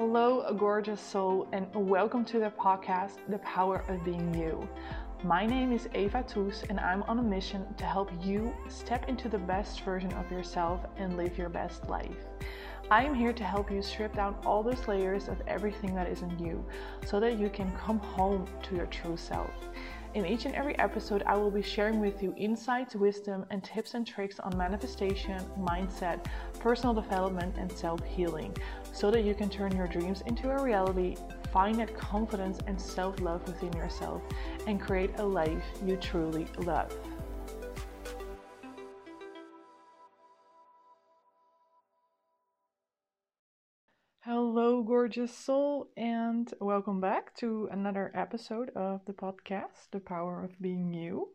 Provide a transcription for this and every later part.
Hello, gorgeous soul, and welcome to the podcast, The Power of Being You. My name is Eva Toes, and I'm on a mission to help you step into the best version of yourself and live your best life. I am here to help you strip down all those layers of everything that isn't you so that you can come home to your true self. In each and every episode, I will be sharing with you insights, wisdom, and tips and tricks on manifestation, mindset, personal development, and self healing so that you can turn your dreams into a reality, find that confidence and self love within yourself, and create a life you truly love. Gorgeous soul, and welcome back to another episode of the podcast, The Power of Being You.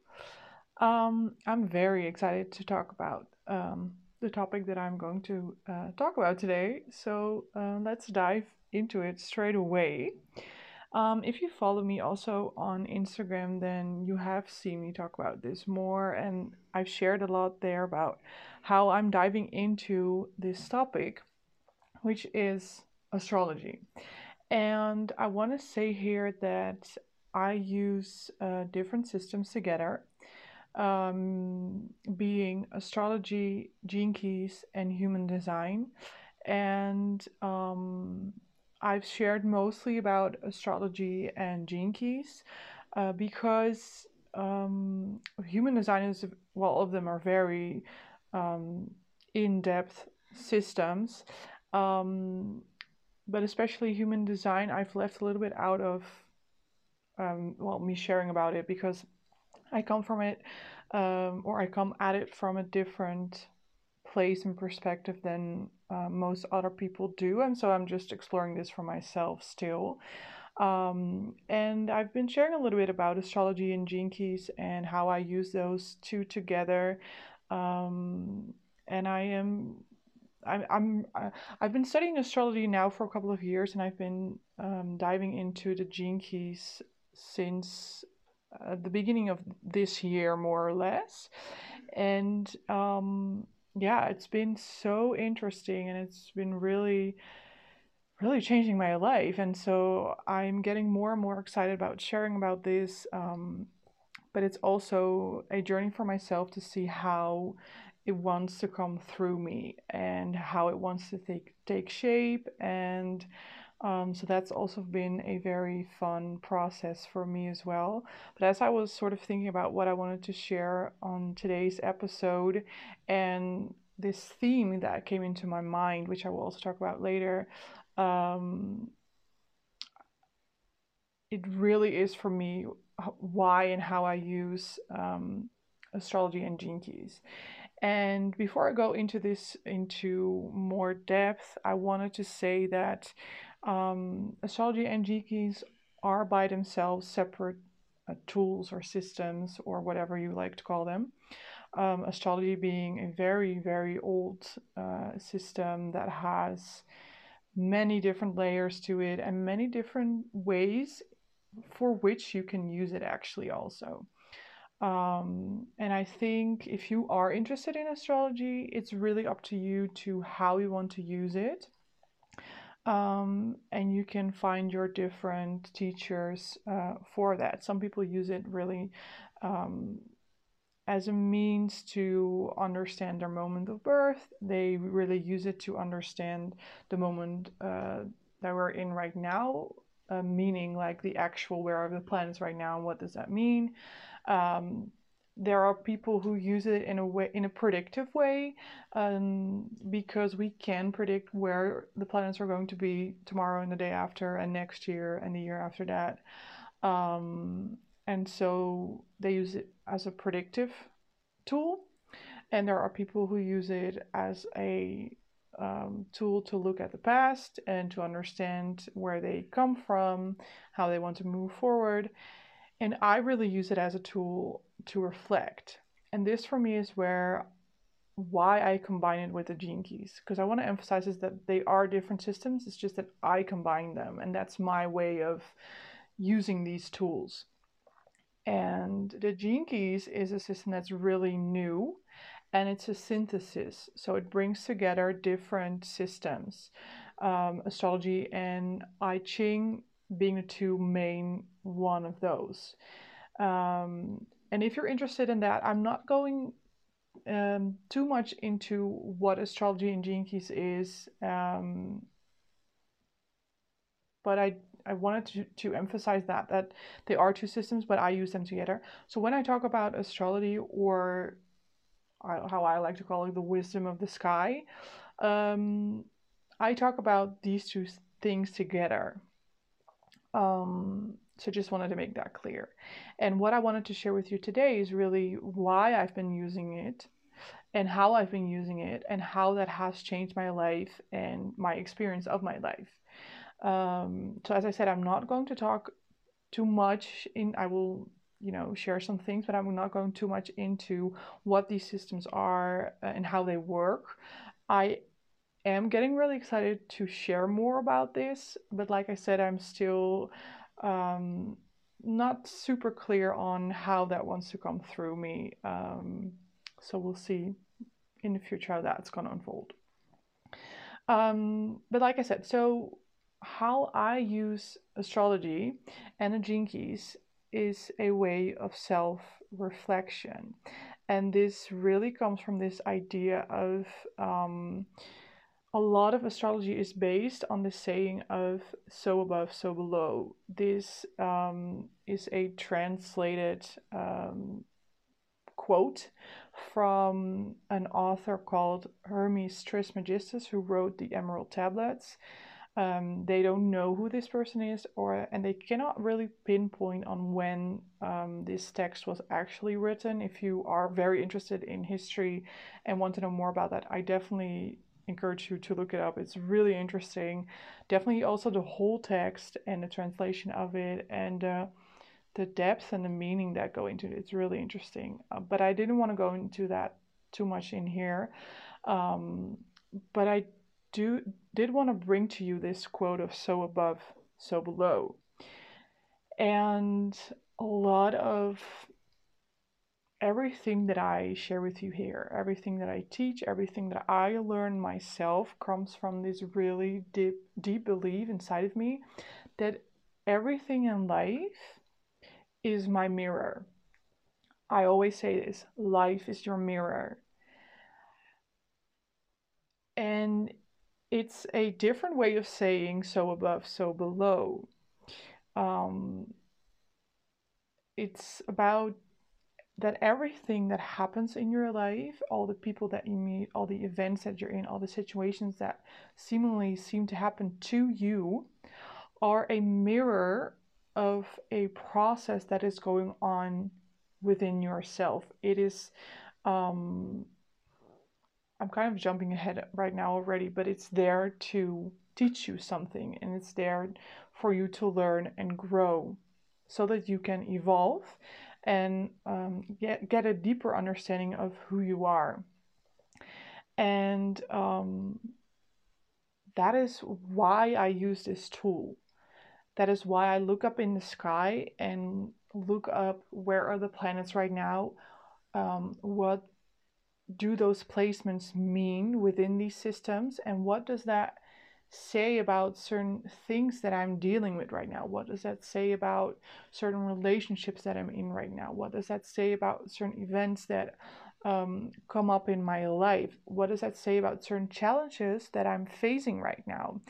Um, I'm very excited to talk about um, the topic that I'm going to uh, talk about today. So uh, let's dive into it straight away. Um, if you follow me also on Instagram, then you have seen me talk about this more, and I've shared a lot there about how I'm diving into this topic, which is astrology. And I want to say here that I use uh, different systems together um, being astrology, gene keys, and human design. And um, I've shared mostly about astrology and gene keys uh, because um, human design is, well, all of them are very um, in depth systems. Um, but especially human design, I've left a little bit out of, um, well, me sharing about it because I come from it, um, or I come at it from a different place and perspective than uh, most other people do. And so I'm just exploring this for myself still. Um, and I've been sharing a little bit about astrology and gene keys and how I use those two together. Um, and I am I'm, I'm I've been studying astrology now for a couple of years, and I've been um, diving into the gene keys since at the beginning of this year, more or less. And um, yeah, it's been so interesting and it's been really, really changing my life. And so I'm getting more and more excited about sharing about this. Um, but it's also a journey for myself to see how it wants to come through me and how it wants to take take shape and um, so that's also been a very fun process for me as well. But as I was sort of thinking about what I wanted to share on today's episode and this theme that came into my mind, which I will also talk about later, um, it really is for me why and how I use um, astrology and gene keys. And before I go into this into more depth, I wanted to say that um, astrology and gene are by themselves separate uh, tools or systems or whatever you like to call them. Um, astrology being a very, very old uh, system that has many different layers to it and many different ways for which you can use it actually also. Um, and I think if you are interested in astrology, it's really up to you to how you want to use it. Um, and you can find your different teachers uh, for that. Some people use it really um, as a means to understand their moment of birth. They really use it to understand the moment uh, that we're in right now, uh, meaning like the actual where are the planets right now and what does that mean. Um, there are people who use it in a way in a predictive way um, because we can predict where the planets are going to be tomorrow and the day after and next year and the year after that. Um, and so they use it as a predictive tool. And there are people who use it as a um, tool to look at the past and to understand where they come from how they want to move forward and i really use it as a tool to reflect. And this for me is where why I combine it with the gene keys because I want to emphasize is that they are different systems. It's just that I combine them, and that's my way of using these tools. And the gene keys is a system that's really new and it's a synthesis. So it brings together different systems um, astrology and I Ching being the two main one of those. Um, and if you're interested in that, I'm not going um, too much into what astrology and Gene Keys is, um, but I I wanted to, to emphasize that that they are two systems, but I use them together. So when I talk about astrology or how I like to call it the wisdom of the sky, um, I talk about these two things together. Um, so just wanted to make that clear. And what I wanted to share with you today is really why I've been using it and how I've been using it and how that has changed my life and my experience of my life. Um, so as I said, I'm not going to talk too much in I will you know share some things but i'm not going too much into what these systems are uh, and how they work i am getting really excited to share more about this but like i said i'm still um, not super clear on how that wants to come through me um, so we'll see in the future how that's going to unfold um, but like i said so how I use astrology and the keys is a way of self reflection. And this really comes from this idea of um, a lot of astrology is based on the saying of so above, so below. This um, is a translated um, quote from an author called Hermes Trismegistus, who wrote the Emerald Tablets um, they don't know who this person is or and they cannot really pinpoint on when um, this text was actually written if you are very interested in history and want to know more about that i definitely encourage you to look it up. It's really interesting. Definitely also the whole text and the translation of it and uh, the depth and the meaning that go into it. It's really interesting. Uh, but i didn't want to go into that too much in here. Um, but i do did want to bring to you this quote of so above, so below. And a lot of everything that I share with you here, everything that I teach, everything that I learn myself comes from this really deep deep belief inside of me that everything in life is my mirror. I always say this, life is your mirror. And it's a different way of saying so above, so below. Um, it's about that everything that happens in your life, all the people that you meet, all the events that you're in, all the situations that seemingly seem to happen to you, are a mirror of a process that is going on within yourself. It is um, I'm kind of jumping ahead right now already, but it's there to teach you something and it's there for you to learn and grow so that you can evolve and um, get, get a deeper understanding of who you are. And um, that is why I use this tool. That is why I look up in the sky and look up where are the planets right now, um, what do those placements mean within these systems and what does that say about certain things that I'm dealing with right now? What does that say about certain relationships that I'm in right now? What does that say about certain events that um, come up in my life? What does that say about certain challenges that I'm facing right now?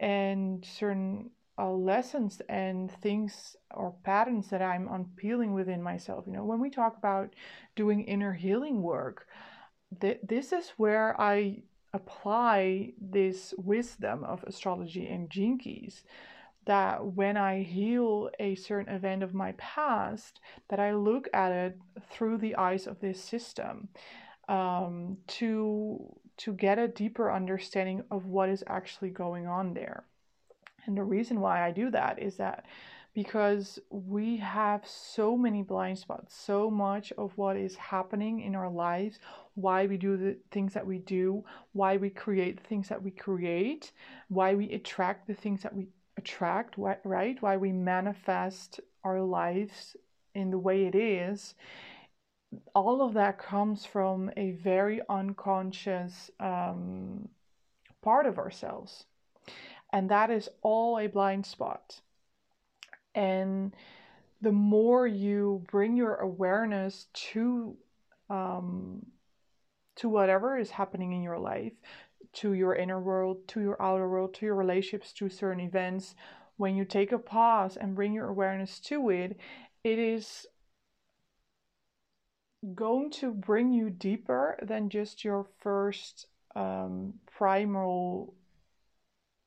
And certain uh, lessons and things or patterns that I'm unpeeling within myself. You know, when we talk about doing inner healing work, th- this is where I apply this wisdom of astrology and keys that when I heal a certain event of my past, that I look at it through the eyes of this system um, to to get a deeper understanding of what is actually going on there. And the reason why I do that is that because we have so many blind spots, so much of what is happening in our lives, why we do the things that we do, why we create the things that we create, why we attract the things that we attract, right? Why we manifest our lives in the way it is. All of that comes from a very unconscious um, part of ourselves. And that is all a blind spot. And the more you bring your awareness to um, to whatever is happening in your life, to your inner world, to your outer world, to your relationships, to certain events, when you take a pause and bring your awareness to it, it is going to bring you deeper than just your first um, primal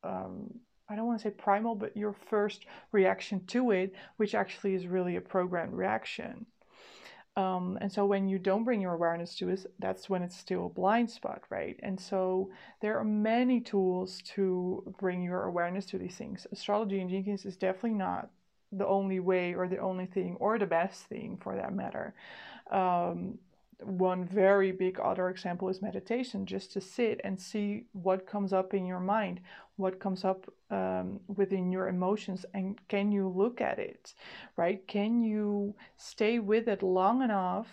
um, I don't want to say primal, but your first reaction to it, which actually is really a programmed reaction. Um, and so when you don't bring your awareness to it, that's when it's still a blind spot, right? And so there are many tools to bring your awareness to these things. Astrology and Gene Keys is definitely not the only way or the only thing or the best thing for that matter. Um, one very big other example is meditation just to sit and see what comes up in your mind what comes up um, within your emotions and can you look at it right? Can you stay with it long enough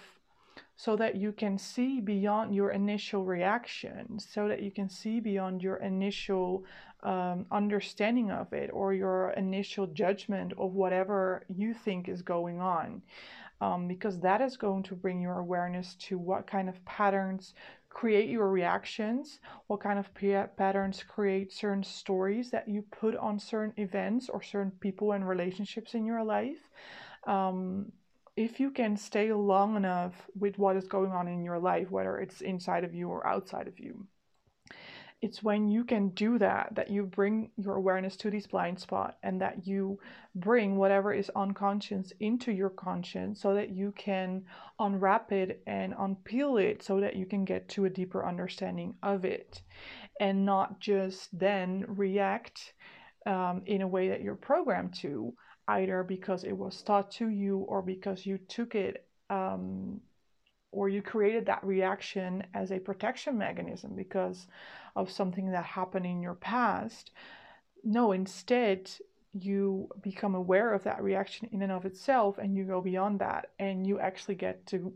so that you can see beyond your initial reaction so that you can see beyond your initial um, understanding of it or your initial judgment of whatever you think is going on? Um, because that is going to bring your awareness to what kind of patterns create your reactions, what kind of patterns create certain stories that you put on certain events or certain people and relationships in your life. Um, if you can stay long enough with what is going on in your life, whether it's inside of you or outside of you, it's when you can do that that you bring your awareness to this blind spot and that you bring whatever is unconscious into your conscience so that you can unwrap it and unpeel it so that you can get to a deeper understanding of it and not just then react um, in a way that you're programmed to either because it was taught to you or because you took it um, or you created that reaction as a protection mechanism because of something that happened in your past. No, instead, you become aware of that reaction in and of itself and you go beyond that and you actually get to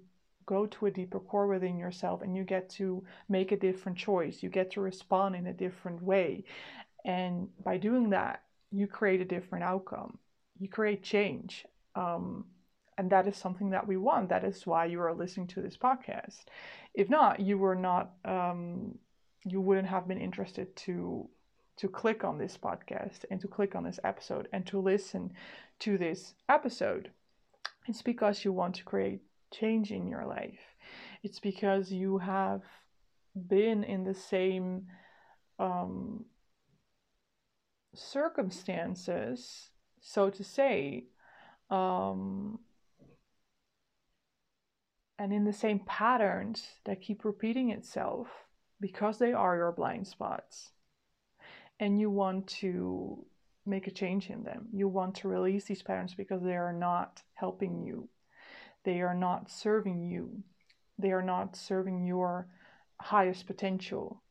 go to a deeper core within yourself and you get to make a different choice. You get to respond in a different way. And by doing that, you create a different outcome. You create change. Um, and that is something that we want. That is why you are listening to this podcast. If not, you were not, um, you wouldn't have been interested to to click on this podcast and to click on this episode and to listen to this episode. It's because you want to create change in your life. It's because you have been in the same um, circumstances, so to say, um, and in the same patterns that keep repeating itself because they are your blind spots. And you want to make a change in them. You want to release these patterns because they are not helping you. They are not serving you. They are not serving your highest potential.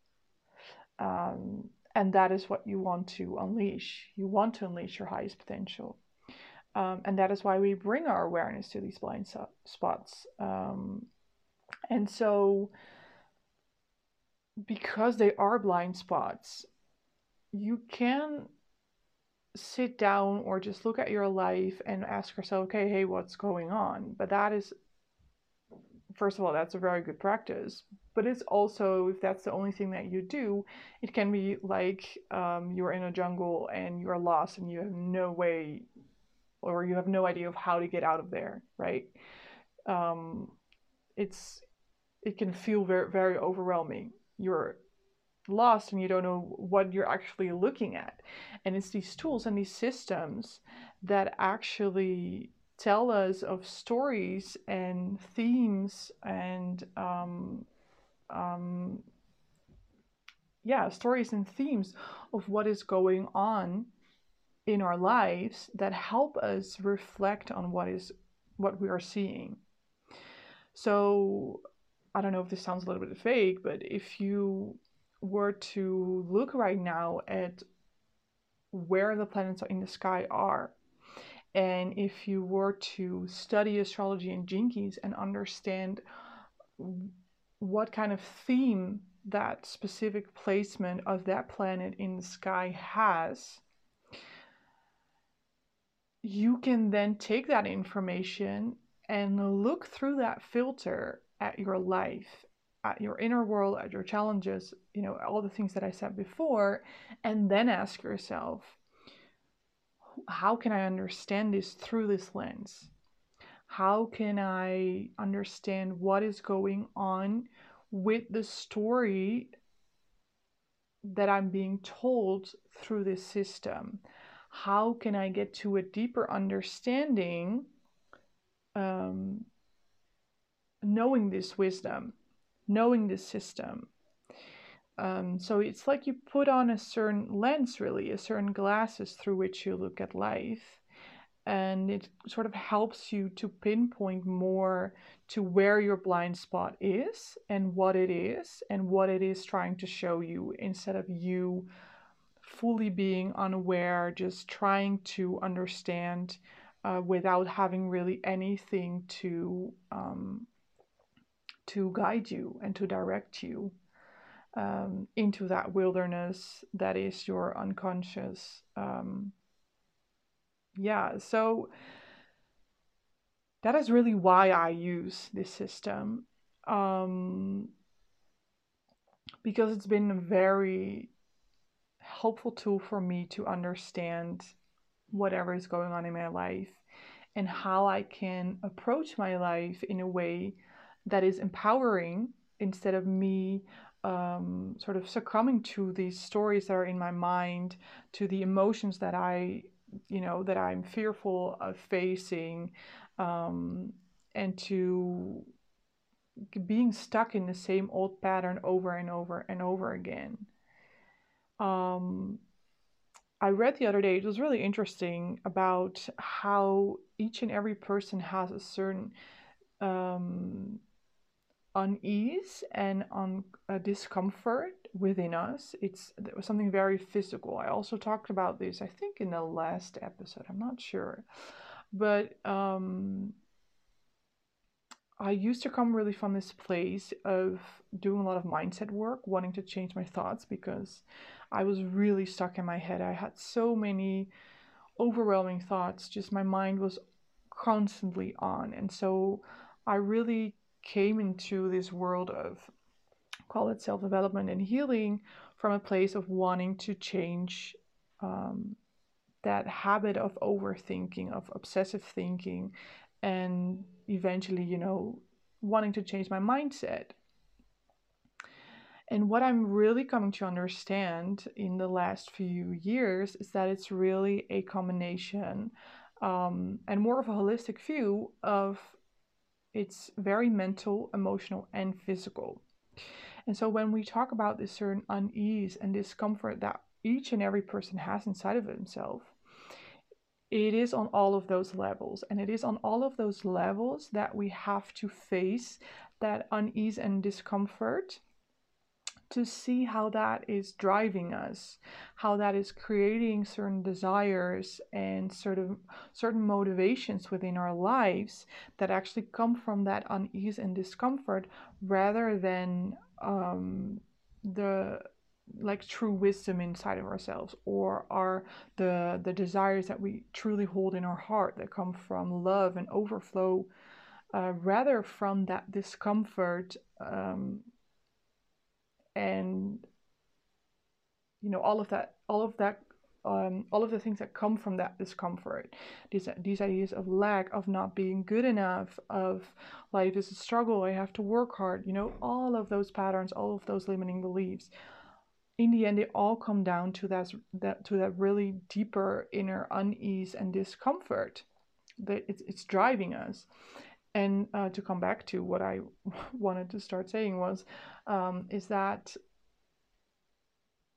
Um, and that is what you want to unleash. You want to unleash your highest potential. Um, and that is why we bring our awareness to these blind spots. Um, and so, because they are blind spots, you can sit down or just look at your life and ask yourself, okay, hey, what's going on? But that is, first of all, that's a very good practice. But it's also, if that's the only thing that you do, it can be like um, you're in a jungle and you're lost and you have no way or you have no idea of how to get out of there, right? Um, it's it can feel very very overwhelming. You're lost and you don't know what you're actually looking at. And it's these tools and these systems that actually tell us of stories and themes and um, um, yeah, stories and themes of what is going on in our lives that help us reflect on what is what we are seeing. So I don't know if this sounds a little bit fake, but if you were to look right now at where the planets in the sky are, and if you were to study astrology and gene keys and understand what kind of theme that specific placement of that planet in the sky has, you can then take that information and look through that filter at your life, at your inner world, at your challenges, you know, all the things that I said before, and then ask yourself, how can I understand this through this lens? How can I understand what is going on with the story that I'm being told through this system? How can I get to a deeper understanding, um, knowing this wisdom, knowing this system? Um, so it's like you put on a certain lens, really, a certain glasses through which you look at life and it sort of helps you to pinpoint more to where your blind spot is and what it is and what it is trying to show you instead of you fully being unaware just trying to understand uh, without having really anything to um, to guide you and to direct you um, into that wilderness that is your unconscious um, yeah, so that is really why I use this system. Um, because it's been a very helpful tool for me to understand whatever is going on in my life and how I can approach my life in a way that is empowering instead of me um, sort of succumbing to these stories that are in my mind, to the emotions that I you know that i'm fearful of facing um, and to being stuck in the same old pattern over and over and over again. Um, i read the other day it was really interesting about how each and every person has a certain um, unease and on a discomfort within us. It's something very physical. I also talked about this, I think, in the last episode. I'm not sure, but um, I used to come really from this place of doing a lot of mindset work, wanting to change my thoughts because I was really stuck in my head. I had so many overwhelming thoughts. Just my mind was constantly on, and so I really came into this world of call it self development and healing from a place of wanting to change um, that habit of overthinking, of obsessive thinking, and eventually, you know, wanting to change my mindset. And what I'm really coming to understand in the last few years is that it's really a combination um, and more of a holistic view of it's very mental, emotional, and physical. And so when we talk about this certain unease and discomfort that each and every person has inside of himself, it is on all of those levels. And it is on all of those levels that we have to face that unease and discomfort to see how that is driving us, how that is creating certain desires and sort of certain motivations within our lives that actually come from that unease and discomfort rather than um, the like true wisdom inside of ourselves or are the the desires that we truly hold in our heart that come from love and overflow uh, rather from that discomfort um, and you know all of that all of that um, all of the things that come from that discomfort. These these ideas of lack of not being good enough of life is a struggle i have to work hard you know all of those patterns all of those limiting beliefs. In the end they all come down to that, that to that really deeper inner unease and discomfort that it's, it's driving us and uh, to come back to what I wanted to start saying was, um, is that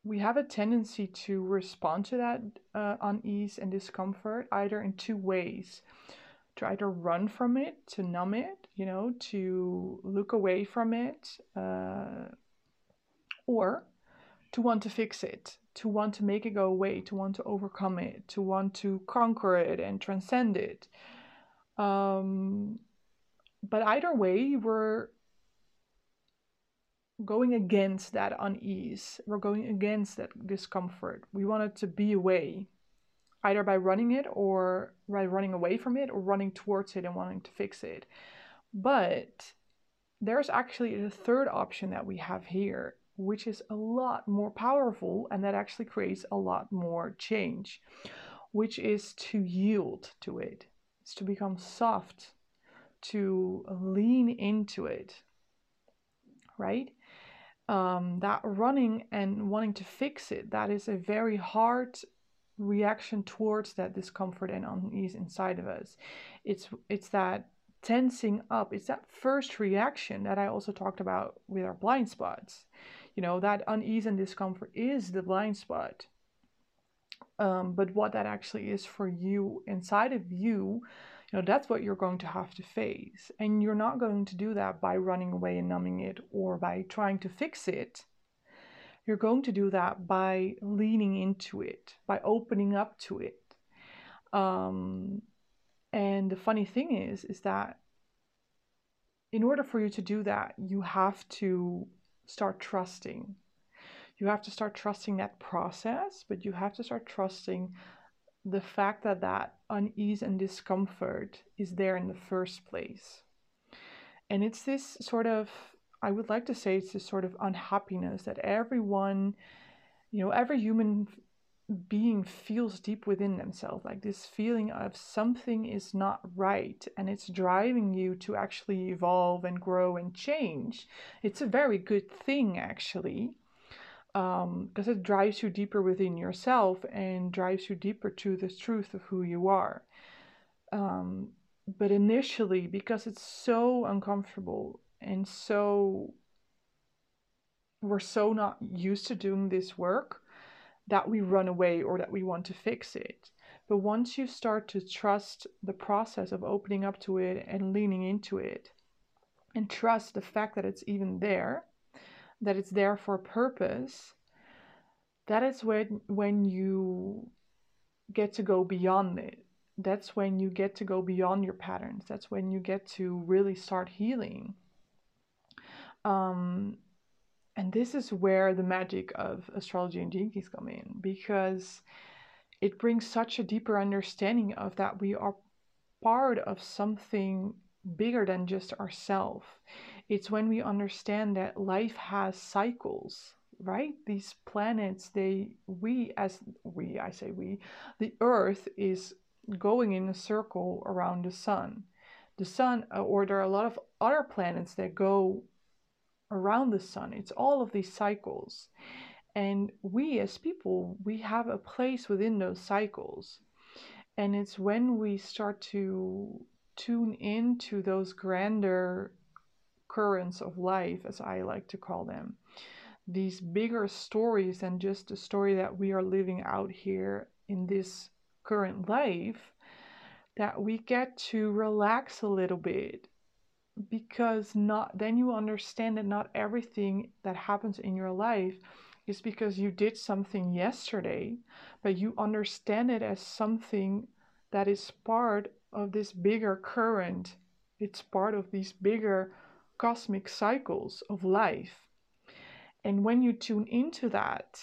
we have a tendency to respond to that uh, unease and discomfort either in two ways to either run from it, to numb it, you know, to look away from it, uh, or to want to fix it, to want to make it go away, to want to overcome it, to want to conquer it and transcend it. Um, but either way, we're going against that unease. We're going against that discomfort. We want it to be away, either by running it or by running away from it or running towards it and wanting to fix it. But there's actually a third option that we have here, which is a lot more powerful and that actually creates a lot more change, which is to yield to it. It's to become soft, to lean into it, right? um, that running and wanting to fix it, that is a very hard reaction towards that discomfort and unease inside of us. It's it's that tensing up. It's that first reaction that I also talked about with our blind spots. You know, that unease and discomfort is the blind spot. Um, but what that actually is for you inside of you you know that's what you're going to have to face and you're not going to do that by running away and numbing it or by trying to fix it. You're going to do that by leaning into it by opening up to it. Um, and the funny thing is is that in order for you to do that you have to start trusting. You have to start trusting that process but you have to start trusting the fact that that unease and discomfort is there in the first place. And it's this sort of, I would like to say, it's this sort of unhappiness that everyone, you know, every human being feels deep within themselves like this feeling of something is not right and it's driving you to actually evolve and grow and change. It's a very good thing, actually because um, it drives you deeper within yourself and drives you deeper to the truth of who you are. Um, but initially, because it's so uncomfortable and so we're so not used to doing this work that we run away or that we want to fix it. But once you start to trust the process of opening up to it and leaning into it, and trust the fact that it's even there, that it's there for purpose, that is when when you get to go beyond it. That's when you get to go beyond your patterns. That's when you get to really start healing. Um, and this is where the magic of astrology and gene come in because it brings such a deeper understanding of that we are part of something bigger than just ourselves. It's when we understand that life has cycles, right? These planets, they, we, as we, I say we, the Earth is going in a circle around the sun. The sun, uh, or there are a lot of other planets that go around the sun. It's all of these cycles. And we as people, we have a place within those cycles. And it's when we start to tune into those grander currents of life, as I like to call them. These bigger stories than just the story that we are living out here in this current life, that we get to relax a little bit because not then you understand that not everything that happens in your life is because you did something yesterday, but you understand it as something that is part of this bigger current. It's part of these bigger cosmic cycles of life. And when you tune into that,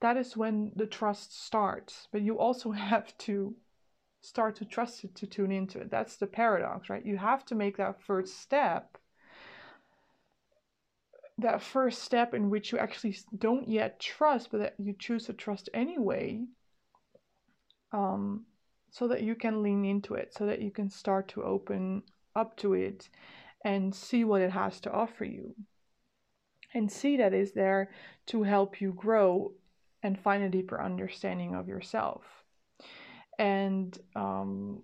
that is when the trust starts. But you also have to start to trust it to tune into it. That's the paradox, right? You have to make that first step. That first step in which you actually don't yet trust, but that you choose to trust anyway. Um, so that you can lean into it, so that you can start to open up to it and see what it has to offer you. And see that is there to help you grow and find a deeper understanding of yourself. And um,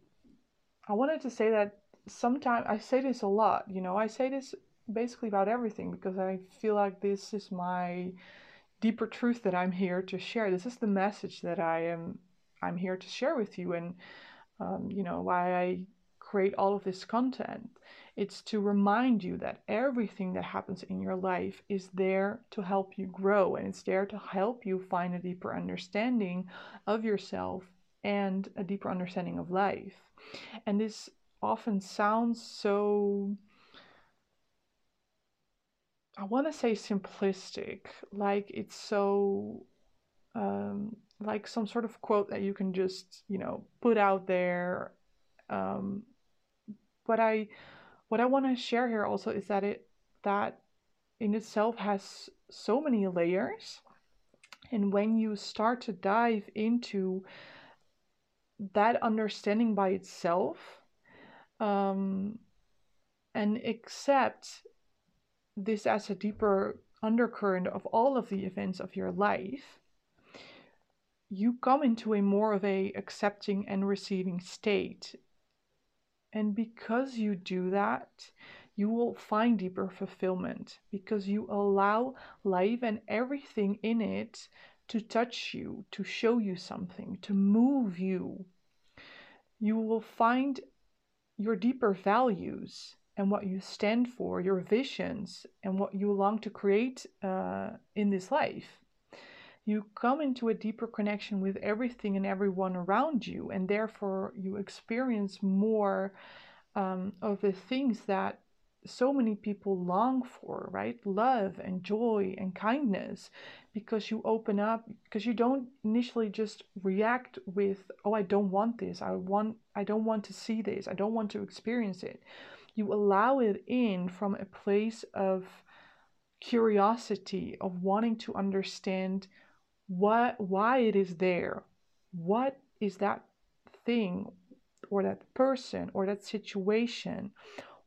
I wanted to say that sometimes I say this a lot, you know, I say this basically about everything because I feel like this is my deeper truth that I'm here to share. This is the message that I am I'm here to share with you and um, you know why I create all of this content. It's to remind you that everything that happens in your life is there to help you grow and it's there to help you find a deeper understanding of yourself and a deeper understanding of life. And this often sounds so I want to say simplistic, like it's so um, like some sort of quote that you can just you know put out there. Um, but I, what I want to share here also is that it that in itself has so many layers, and when you start to dive into that understanding by itself, um, and accept this as a deeper undercurrent of all of the events of your life, you come into a more of a accepting and receiving state. And because you do that, you will find deeper fulfillment because you allow life and everything in it to touch you, to show you something, to move you. You will find your deeper values and what you stand for, your visions, and what you long to create uh, in this life. You come into a deeper connection with everything and everyone around you, and therefore you experience more um, of the things that so many people long for, right? Love and joy and kindness, because you open up, because you don't initially just react with, oh, I don't want this. I want, I don't want to see this. I don't want to experience it you allow it in from a place of curiosity of wanting to understand what why it is there? What is that thing or that person or that situation?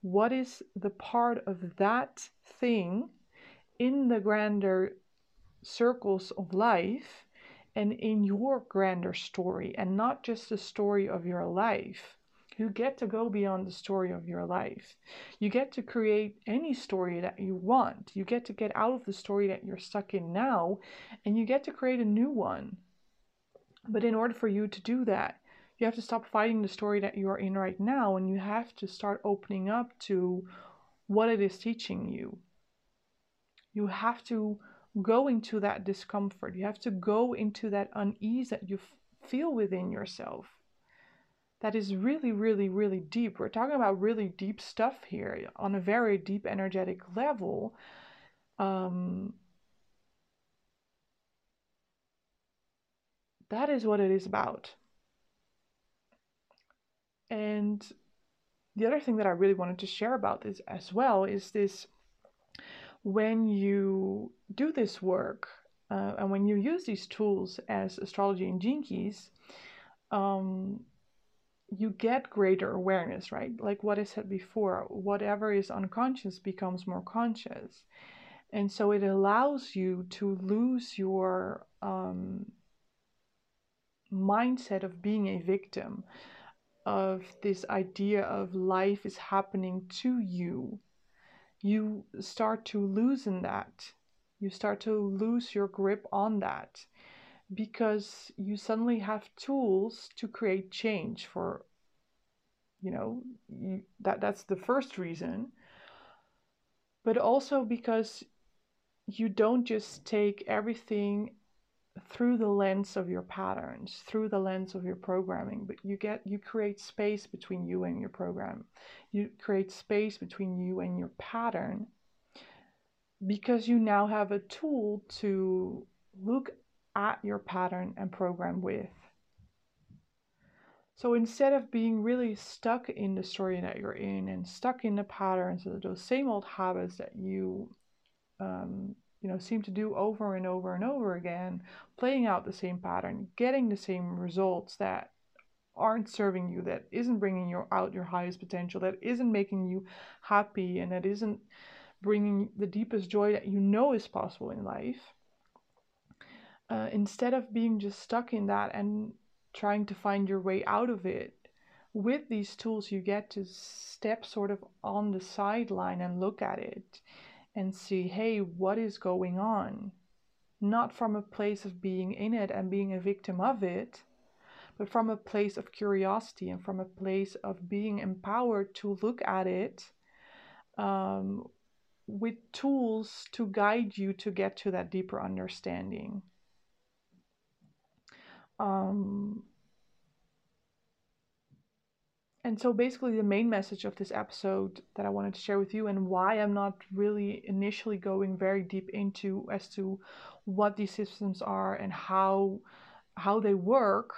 What is the part of that thing in the grander circles of life and in your grander story and not just the story of your life you get to go beyond the story of your life. You get to create any story that you want. You get to get out of the story that you're stuck in now and you get to create a new one. But in order for you to do that, you have to stop fighting the story that you are in right now and you have to start opening up to what it is teaching you. You have to go into that discomfort. You have to go into that unease that you f- feel within yourself that is really, really, really deep. We're talking about really deep stuff here on a very deep energetic level. Um, that is what it is about. And the other thing that I really wanted to share about this as well is this when you do this work uh, and when you use these tools as astrology and gene keys, um, you get greater awareness, right? Like what I said before, whatever is unconscious becomes more conscious. And so it allows you to lose your um, mindset of being a victim, of this idea of life is happening to you. You start to loosen that. You start to lose your grip on that because you suddenly have tools to create change for you know you, that that's the first reason but also because you don't just take everything through the lens of your patterns through the lens of your programming but you get you create space between you and your program. You create space between you and your pattern because you now have a tool to look at your pattern and program with. So instead of being really stuck in the story that you're in and stuck in the patterns of those same old habits that you, um, you know, seem to do over and over and over again, playing out the same pattern, getting the same results that aren't serving you, that isn't bringing you out your highest potential, that isn't making you happy, and that isn't bringing the deepest joy that you know is possible in life uh, instead of being just stuck in that and trying to find your way out of it, with these tools, you get to step sort of on the sideline and look at it and see, hey, what is going on? Not from a place of being in it and being a victim of it, but from a place of curiosity and from a place of being empowered to look at it um, with tools to guide you to get to that deeper understanding um, and so basically the main message of this episode that I wanted to share with you and why I'm not really initially going very deep into as to what these systems are and how how they work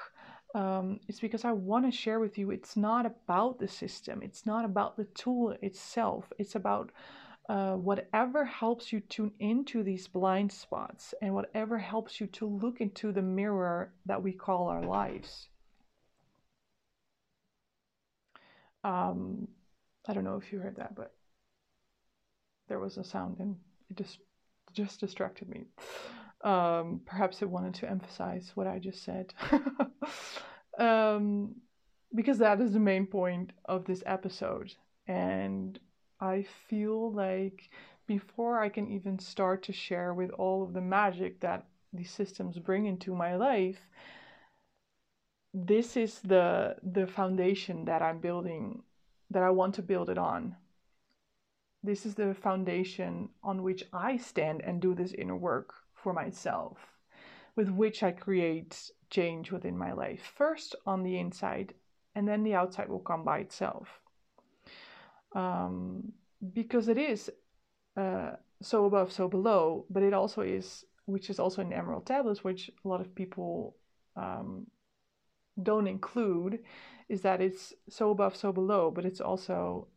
um, is because I want to share with you it's not about the system it's not about the tool itself it's about uh, whatever helps you tune into these blind spots and whatever helps you to look into the mirror that we call our lives Um, I don't know if you heard that, but there was a sound and it just just distracted me. Um, perhaps it wanted to emphasize what I just said. um, because that is the main point of this episode. And I feel like before I can even start to share with all of the magic that these systems bring into my life, this is the the foundation that I'm building that I want to build it on. This is the foundation on which I stand and do this inner work for myself, with which I create change within my life. First on the inside, and then the outside will come by itself. Um, because it is uh, so above, so below, but it also is, which is also in Emerald Tablets, which a lot of people um, don't include is that it's so above, so below, but it's also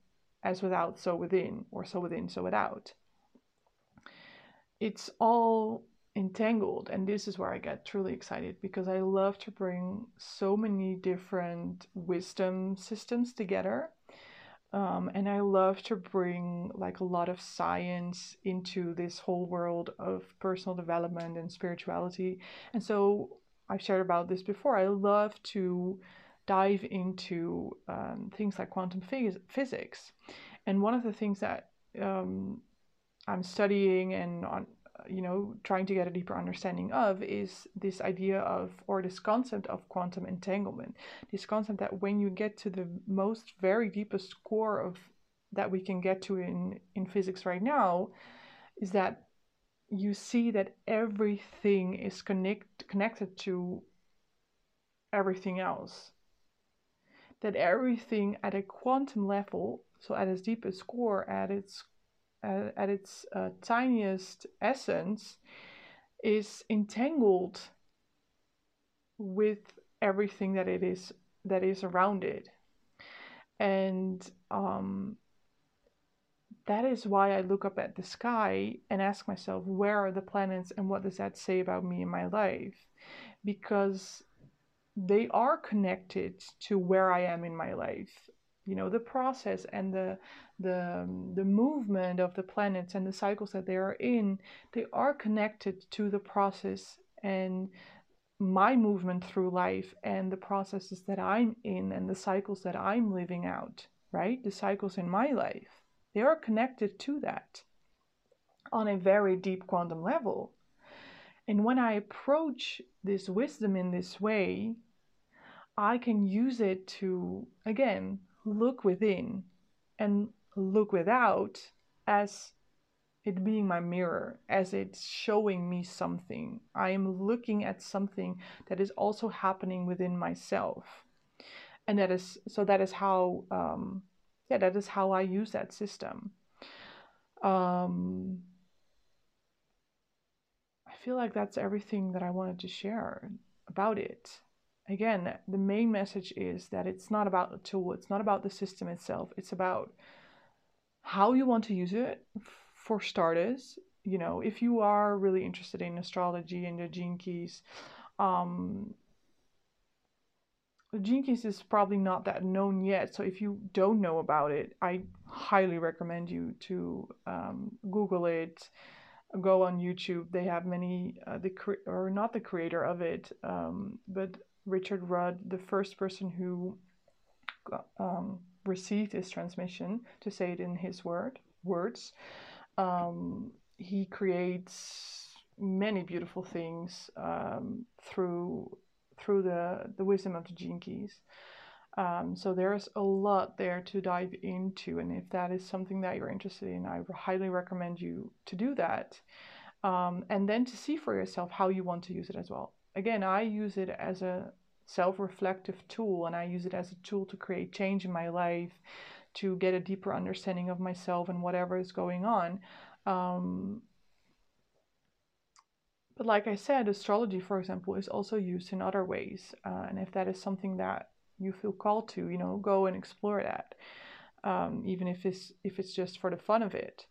as without, so within, or so within, so without. It's all entangled, and this is where I get truly excited because I love to bring so many different wisdom systems together. Um, and I love to bring like a lot of science into this whole world of personal development and spirituality. And so I've shared about this before. I love to dive into um, things like quantum phys- physics, and one of the things that um, I'm studying and on you know trying to get a deeper understanding of is this idea of or this concept of quantum entanglement this concept that when you get to the most very deepest core of that we can get to in in physics right now is that you see that everything is connect, connected to everything else. That everything at a quantum level, so at its deepest core, at its uh, at its uh, tiniest essence, is entangled with everything that it is that is around it, and um, that is why I look up at the sky and ask myself, where are the planets and what does that say about me in my life? Because they are connected to where I am in my life. You know, the process and the the the movement of the planets and the cycles that they are in, they are connected to the process and my movement through life and the processes that I'm in and the cycles that I'm living out, right? The cycles in my life. They are connected to that on a very deep quantum level. And when I approach this wisdom in this way, I can use it to, again, look within and look without as it being my mirror, as it's showing me something. I am looking at something that is also happening within myself. And that is, so that is how um, yeah, that is how I use that system. Um, I feel like that's everything that I wanted to share about it. Again, the main message is that it's not about the tool, it's not about the system itself, it's about how you want to use it for starters. You know, if you are really interested in astrology and the gene keys, um, Gene Keys is probably not that known yet, so if you don't know about it, I highly recommend you to um, Google it, go on YouTube. They have many uh, the cre- or not the creator of it, um, but Richard Rudd, the first person who um, received this transmission, to say it in his word words. Um, he creates many beautiful things um, through through the, the wisdom of the gene keys. Um, so there's a lot there to dive into, and if that is something that you're interested in, I highly recommend you to do that, um, and then to see for yourself how you want to use it as well. Again, I use it as a self reflective tool, and I use it as a tool to create change in my life, to get a deeper understanding of myself and whatever is going on. Um, but like I said, astrology, for example, is also used in other ways. Uh, and if that is something that you feel called to, you know, go and explore that, um, even if it's if it's just for the fun of it.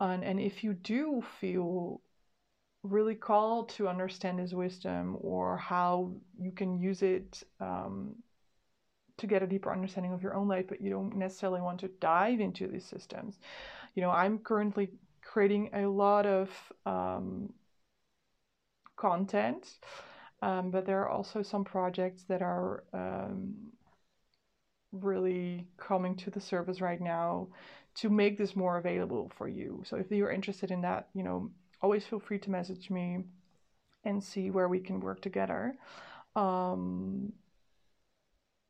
And and if you do feel really called to understand his wisdom or how you can use it um, to get a deeper understanding of your own life, but you don't necessarily want to dive into these systems. You know, I'm currently creating a lot of um, content, um, but there are also some projects that are um, really coming to the surface right now to make this more available for you. So if you're interested in that, you know, always feel free to message me and see where we can work together. Um,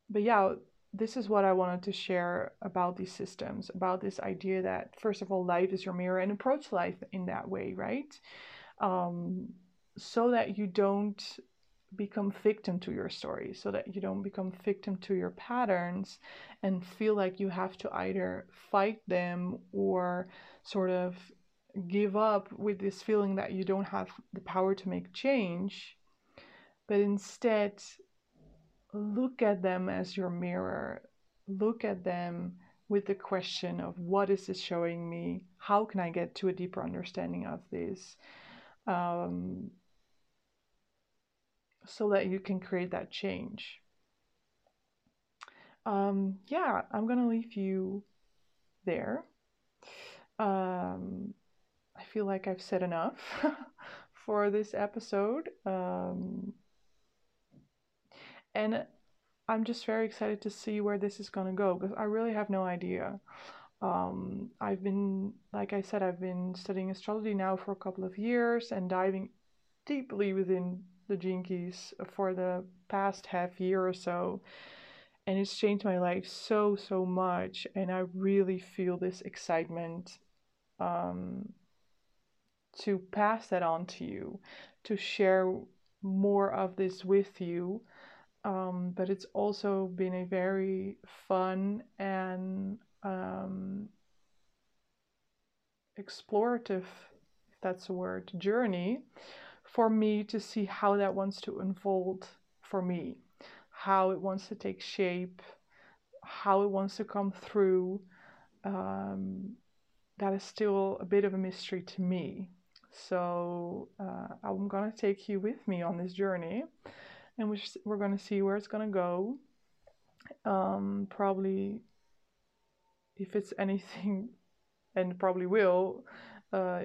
but yeah, this is what I wanted to share about these systems, about this idea that, first of all, life is your mirror and approach life in that way, right? Um, so that you don't become victim to your story so that you don't become victim to your patterns and feel like you have to either fight them or sort of give up with this feeling that you don't have the power to make change but instead look at them as your mirror look at them with the question of what is this showing me how can i get to a deeper understanding of this um, so that you can create that change. Um, yeah, I'm gonna leave you there. Um, I feel like I've said enough for this episode. Um, and I'm just very excited to see where this is gonna go because I really have no idea. Um, I've been, like I said, I've been studying astrology now for a couple of years and diving deeply within the Keys for the past half year or so. And it's changed my life so, so much. And I really feel this excitement um, to pass that on to you, to share more of this with you. Um, but it's also been a very fun and um, explorative, if that's a word, journey for me to see how that wants to unfold for me, how it wants to take shape, how it wants to come through. Um, that is still a bit of a mystery to me. So uh, I'm gonna take you with me on this journey, and we're, gonna see where it's gonna go. Um, probably, if it's anything, and probably will, uh,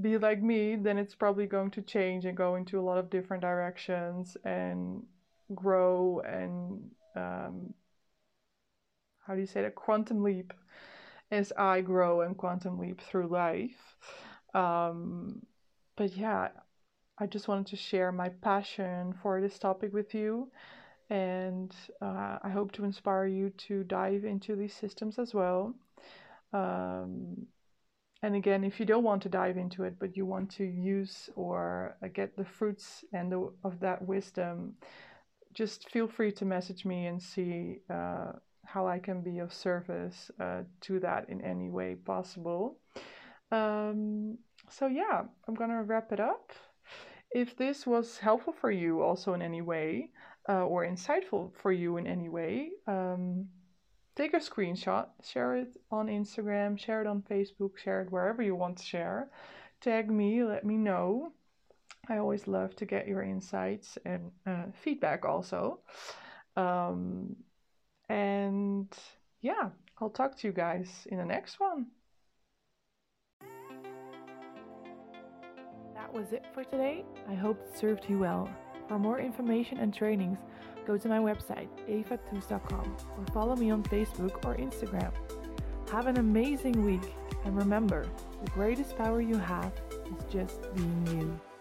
be like me, then it's probably going to change and go into a lot of different directions and grow and um, how do you say that quantum leap as I grow and quantum leap through life. Um, but yeah, I just wanted to share my passion for this topic with you. And uh, I hope to inspire you to dive into these systems as well. Um, and again, if you don't want to dive into it, but you want to use or uh, get the fruits and the, of that wisdom, just feel free to message me and see uh, how I can be of service uh, to that in any way possible. Um, so, yeah, I'm gonna wrap it up. If this was helpful for you, also in any way, uh, or insightful for you in any way, um, take a screenshot, share it on Instagram, share it on Facebook, share it wherever you want to share. Tag me, let me know. I always love to get your insights and uh, feedback also. Um, and yeah, I'll talk to you guys in the next one. Was it for today. I hope it served you well. For more information and trainings, go to my website, evatoos.com, or follow me on Facebook or Instagram. Have an amazing week, and remember the greatest power you have is just being you.